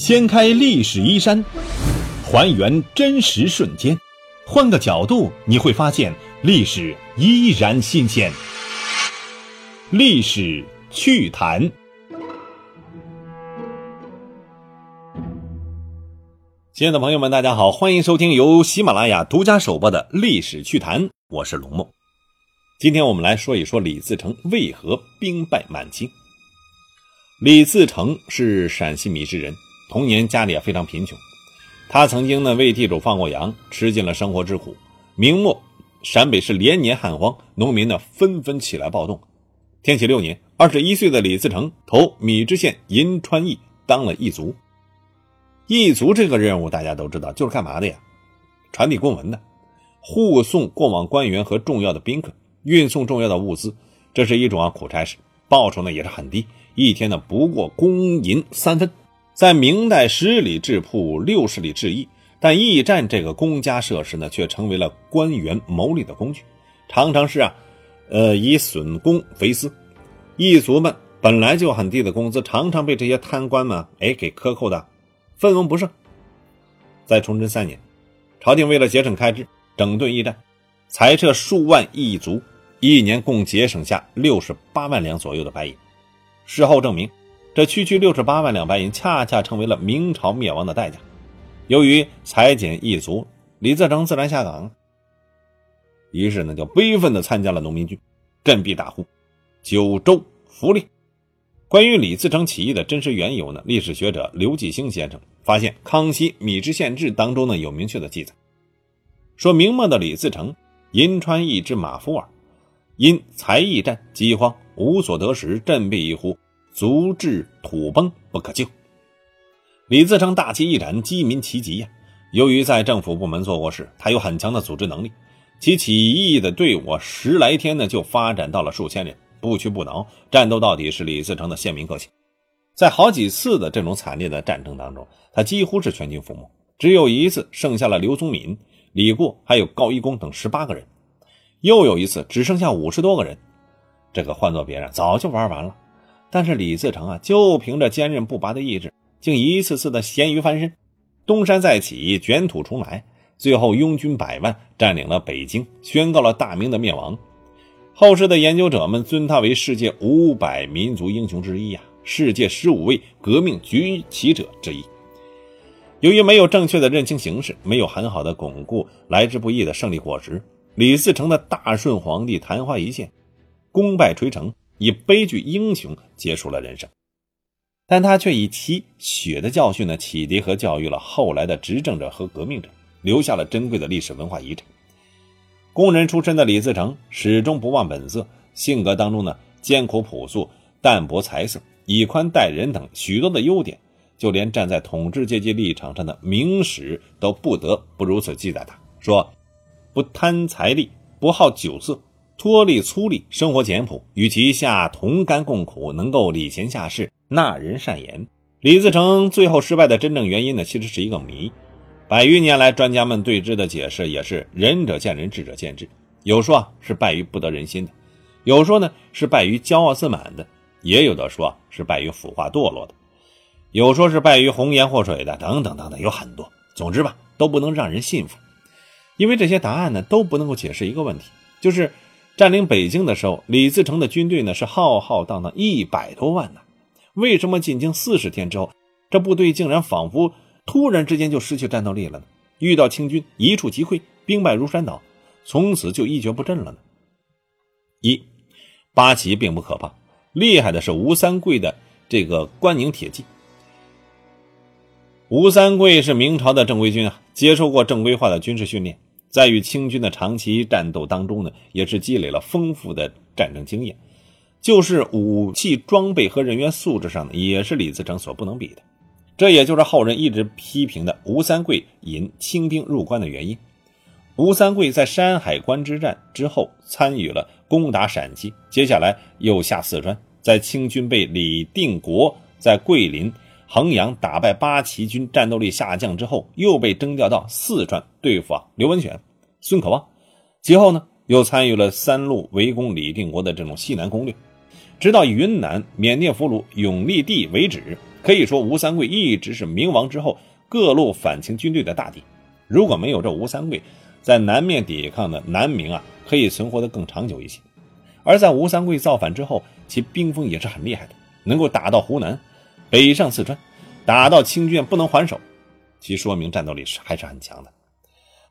掀开历史衣衫，还原真实瞬间，换个角度你会发现历史依然新鲜。历史趣谈，亲爱的朋友们，大家好，欢迎收听由喜马拉雅独家首播的《历史趣谈》，我是龙梦。今天我们来说一说李自成为何兵败满清。李自成是陕西米脂人。童年家里也非常贫穷，他曾经呢为地主放过羊，吃尽了生活之苦。明末陕北是连年旱荒，农民呢纷纷起来暴动。天启六年，二十一岁的李自成投米脂县银川驿当了驿卒。驿卒这个任务大家都知道，就是干嘛的呀？传递公文的，护送过往官员和重要的宾客，运送重要的物资，这是一种啊苦差事，报酬呢也是很低，一天呢不过公银三分。在明代十里制铺，六十里制驿，但驿站这个公家设施呢，却成为了官员谋利的工具，常常是啊，呃，以损公肥私。驿卒们本来就很低的工资，常常被这些贪官们哎给克扣的分文不剩。在崇祯三年，朝廷为了节省开支，整顿驿站，裁撤数万驿卒，一年共节省下六十八万两左右的白银。事后证明。这区区六十八万两白银，恰恰成为了明朝灭亡的代价。由于裁减一族，李自成自然下岗，于是呢就悲愤地参加了农民军，振臂大呼：“九州福利！”关于李自成起义的真实缘由呢？历史学者刘继兴先生发现，《康熙米脂县志》当中呢有明确的记载，说明末的李自成银川驿之马夫尔，因才艺战饥荒，无所得食，振臂一呼。足智土崩不可救。李自成大旗一展，饥民齐集呀。由于在政府部门做过事，他有很强的组织能力，其起义的队伍十来天呢就发展到了数千人，不屈不挠，战斗到底是李自成的鲜明个性。在好几次的这种惨烈的战争当中，他几乎是全军覆没，只有一次剩下了刘宗敏、李固还有高一功等十八个人，又有一次只剩下五十多个人。这个换做别人早就玩完了。但是李自成啊，就凭着坚韧不拔的意志，竟一次次的咸鱼翻身，东山再起，卷土重来，最后拥军百万，占领了北京，宣告了大明的灭亡。后世的研究者们尊他为世界五百民族英雄之一啊，世界十五位革命崛起者之一。由于没有正确的认清形势，没有很好的巩固来之不易的胜利果实，李自成的大顺皇帝昙花一现，功败垂成。以悲剧英雄结束了人生，但他却以其血的教训呢，启迪和教育了后来的执政者和革命者，留下了珍贵的历史文化遗产。工人出身的李自成始终不忘本色，性格当中呢艰苦朴素、淡泊财色、以宽待人等许多的优点，就连站在统治阶级立场上的明史都不得不如此记载他，说：不贪财力，不好酒色。脱力粗粝，生活简朴，与其下同甘共苦，能够礼贤下士，纳人善言。李自成最后失败的真正原因呢，其实是一个谜。百余年来，专家们对之的解释也是仁者见仁，智者见智。有说是败于不得人心的，有说呢是败于骄傲自满的，也有的说是败于腐化堕落的，有说是败于红颜祸水的，等等等等，有很多。总之吧，都不能让人信服，因为这些答案呢都不能够解释一个问题，就是。占领北京的时候，李自成的军队呢是浩浩荡荡一百多万呢。为什么进京四十天之后，这部队竟然仿佛突然之间就失去战斗力了呢？遇到清军一触即溃，兵败如山倒，从此就一蹶不振了呢？一八旗并不可怕，厉害的是吴三桂的这个关宁铁骑。吴三桂是明朝的正规军啊，接受过正规化的军事训练。在与清军的长期战斗当中呢，也是积累了丰富的战争经验，就是武器装备和人员素质上呢，也是李自成所不能比的。这也就是后人一直批评的吴三桂引清兵入关的原因。吴三桂在山海关之战之后参与了攻打陕西，接下来又下四川，在清军被李定国在桂林。衡阳打败八旗军，战斗力下降之后，又被征调到四川对付啊刘文选、孙可望。其后呢，又参与了三路围攻李定国的这种西南攻略，直到云南缅甸俘虏永历帝为止，可以说吴三桂一直是明亡之后各路反清军队的大敌。如果没有这吴三桂在南面抵抗的南明啊，可以存活的更长久一些。而在吴三桂造反之后，其兵锋也是很厉害的，能够打到湖南，北上四川，打到清军不能还手，其说明战斗力是还是很强的。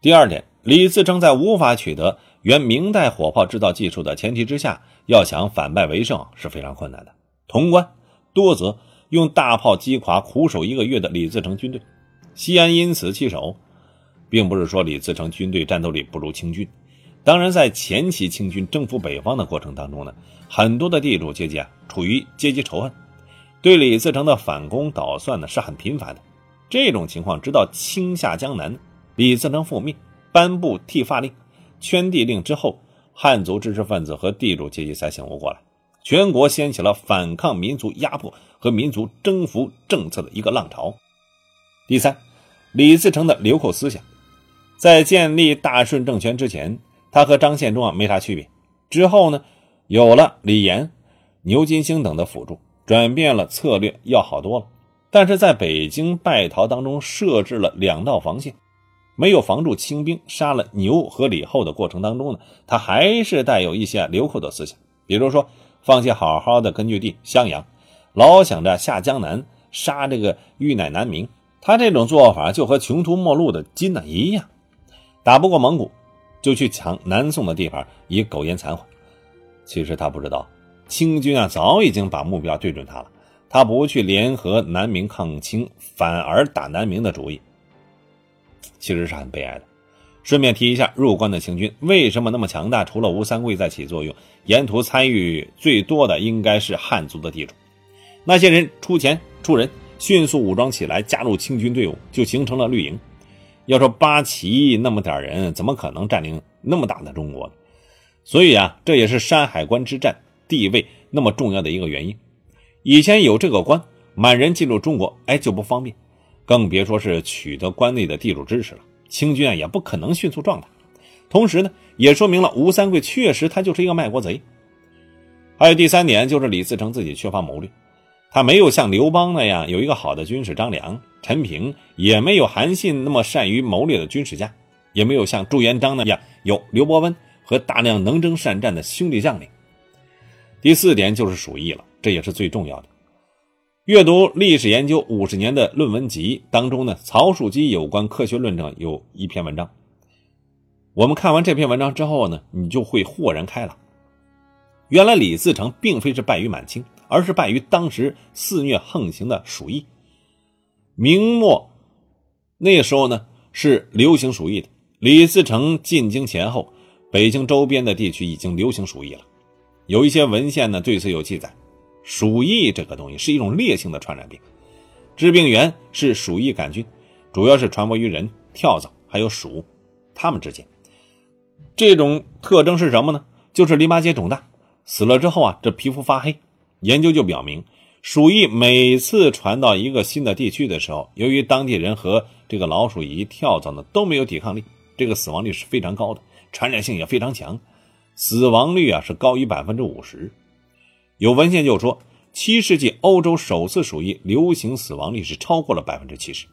第二点，李自成在无法取得原明代火炮制造技术的前提之下，要想反败为胜是非常困难的。潼关、多则用大炮击垮苦守一个月的李自成军队，西安因此弃守，并不是说李自成军队战斗力不如清军。当然，在前期清军征服北方的过程当中呢，很多的地主阶级啊处于阶级仇恨，对李自成的反攻捣算呢是很频繁的。这种情况直到清下江南，李自成复命，颁布剃发令、圈地令之后，汉族知识分子和地主阶级才醒悟过来，全国掀起了反抗民族压迫和民族征服政策的一个浪潮。第三，李自成的流寇思想，在建立大顺政权之前。他和张献忠啊没啥区别，之后呢，有了李严、牛金星等的辅助，转变了策略，要好多了。但是在北京败逃当中设置了两道防线，没有防住清兵杀了牛和李后的过程当中呢，他还是带有一些流寇的思想，比如说放弃好好的根据地襄阳，老想着下江南杀这个豫乃南明，他这种做法就和穷途末路的金呢一样，打不过蒙古。就去抢南宋的地盘，以苟延残喘。其实他不知道，清军啊早已经把目标对准他了。他不去联合南明抗清，反而打南明的主意，其实是很悲哀的。顺便提一下，入关的清军为什么那么强大？除了吴三桂在起作用，沿途参与最多的应该是汉族的地主。那些人出钱出人，迅速武装起来，加入清军队伍，就形成了绿营。要说八旗那么点人，怎么可能占领那么大的中国？所以啊，这也是山海关之战地位那么重要的一个原因。以前有这个关，满人进入中国，哎就不方便，更别说是取得关内的地主支持了。清军啊也不可能迅速壮大。同时呢，也说明了吴三桂确实他就是一个卖国贼。还有第三点，就是李自成自己缺乏谋略。他没有像刘邦那样有一个好的军事张良、陈平，也没有韩信那么善于谋略的军事家，也没有像朱元璋那样有刘伯温和大量能征善战的兄弟将领。第四点就是鼠疫了，这也是最重要的。阅读历史研究五十年的论文集当中呢，曹树基有关科学论证有一篇文章。我们看完这篇文章之后呢，你就会豁然开朗。原来李自成并非是败于满清。而是败于当时肆虐横行的鼠疫。明末那时候呢，是流行鼠疫的。李自成进京前后，北京周边的地区已经流行鼠疫了。有一些文献呢对此有记载。鼠疫这个东西是一种烈性的传染病，致病源是鼠疫杆菌，主要是传播于人、跳蚤还有鼠，它们之间。这种特征是什么呢？就是淋巴结肿大，死了之后啊，这皮肤发黑。研究就表明，鼠疫每次传到一个新的地区的时候，由于当地人和这个老鼠以及跳蚤呢都没有抵抗力，这个死亡率是非常高的，传染性也非常强，死亡率啊是高于百分之五十。有文献就说，七世纪欧洲首次鼠疫流行死亡率是超过了百分之七十。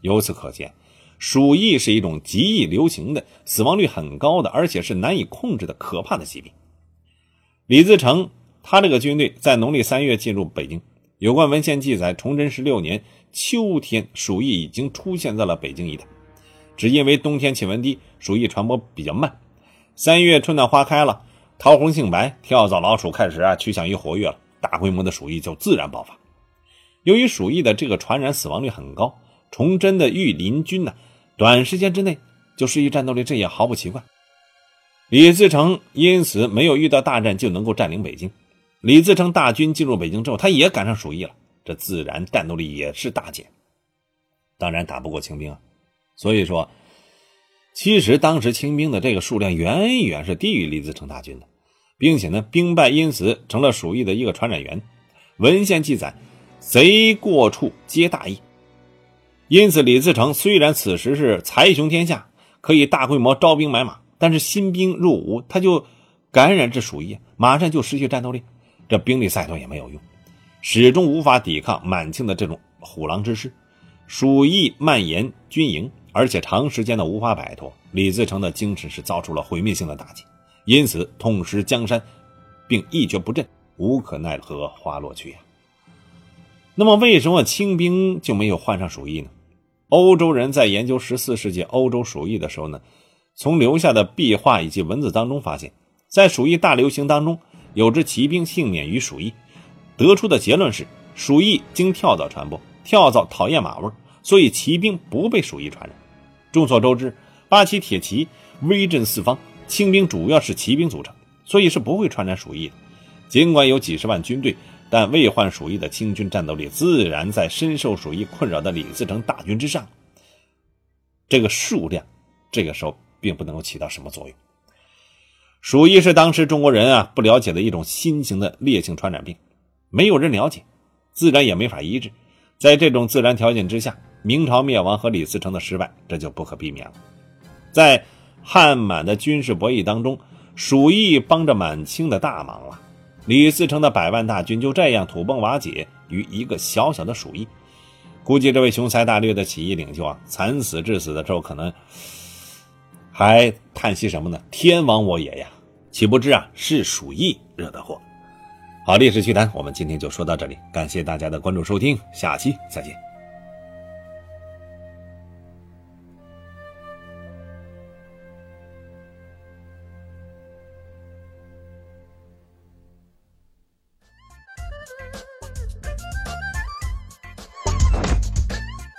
由此可见，鼠疫是一种极易流行的、死亡率很高的，而且是难以控制的可怕的疾病。李自成。他这个军队在农历三月进入北京，有关文献记载，崇祯十六年秋天，鼠疫已经出现在了北京一带。只因为冬天气温低，鼠疫传播比较慢。三月春暖花开了，桃红杏白，跳蚤、老鼠开始啊趋向于活跃了，大规模的鼠疫就自然爆发。由于鼠疫的这个传染死亡率很高，崇祯的御林军呢，短时间之内就失去战斗力，这也毫不奇怪。李自成因此没有遇到大战就能够占领北京。李自成大军进入北京之后，他也赶上鼠疫了，这自然战斗力也是大减，当然打不过清兵啊。所以说，其实当时清兵的这个数量远远是低于李自成大军的，并且呢，兵败因此成了鼠疫的一个传染源。文献记载，贼过处皆大疫，因此李自成虽然此时是财雄天下，可以大规模招兵买马，但是新兵入伍，他就感染这鼠疫，马上就失去战斗力。这兵力再多也没有用，始终无法抵抗满清的这种虎狼之势，鼠疫蔓延军营，而且长时间的无法摆脱。李自成的精神是遭出了毁灭性的打击，因此痛失江山，并一蹶不振，无可奈何花落去呀。那么，为什么清兵就没有患上鼠疫呢？欧洲人在研究十四世纪欧洲鼠疫的时候呢，从留下的壁画以及文字当中发现，在鼠疫大流行当中，有支骑兵幸免于鼠疫。得出的结论是，鼠疫经跳蚤传播，跳蚤讨厌马味，所以骑兵不被鼠疫传染。众所周知，八旗铁骑威震四方，清兵主要是骑兵组成，所以是不会传染鼠疫的。尽管有几十万军队，但未患鼠疫的清军战斗力自然在深受鼠疫困扰的李自成大军之上。这个数量，这个时候并不能够起到什么作用。鼠疫是当时中国人啊不了解的一种新型的烈性传染病。没有人了解，自然也没法医治。在这种自然条件之下，明朝灭亡和李自成的失败，这就不可避免了。在汉满的军事博弈当中，鼠疫帮着满清的大忙了。李自成的百万大军就这样土崩瓦解于一个小小的鼠疫。估计这位雄才大略的起义领袖啊，惨死致死的时候，可能还叹息什么呢？天亡我也呀！岂不知啊，是鼠疫惹的祸。好，历史趣谈，我们今天就说到这里，感谢大家的关注收听，下期再见。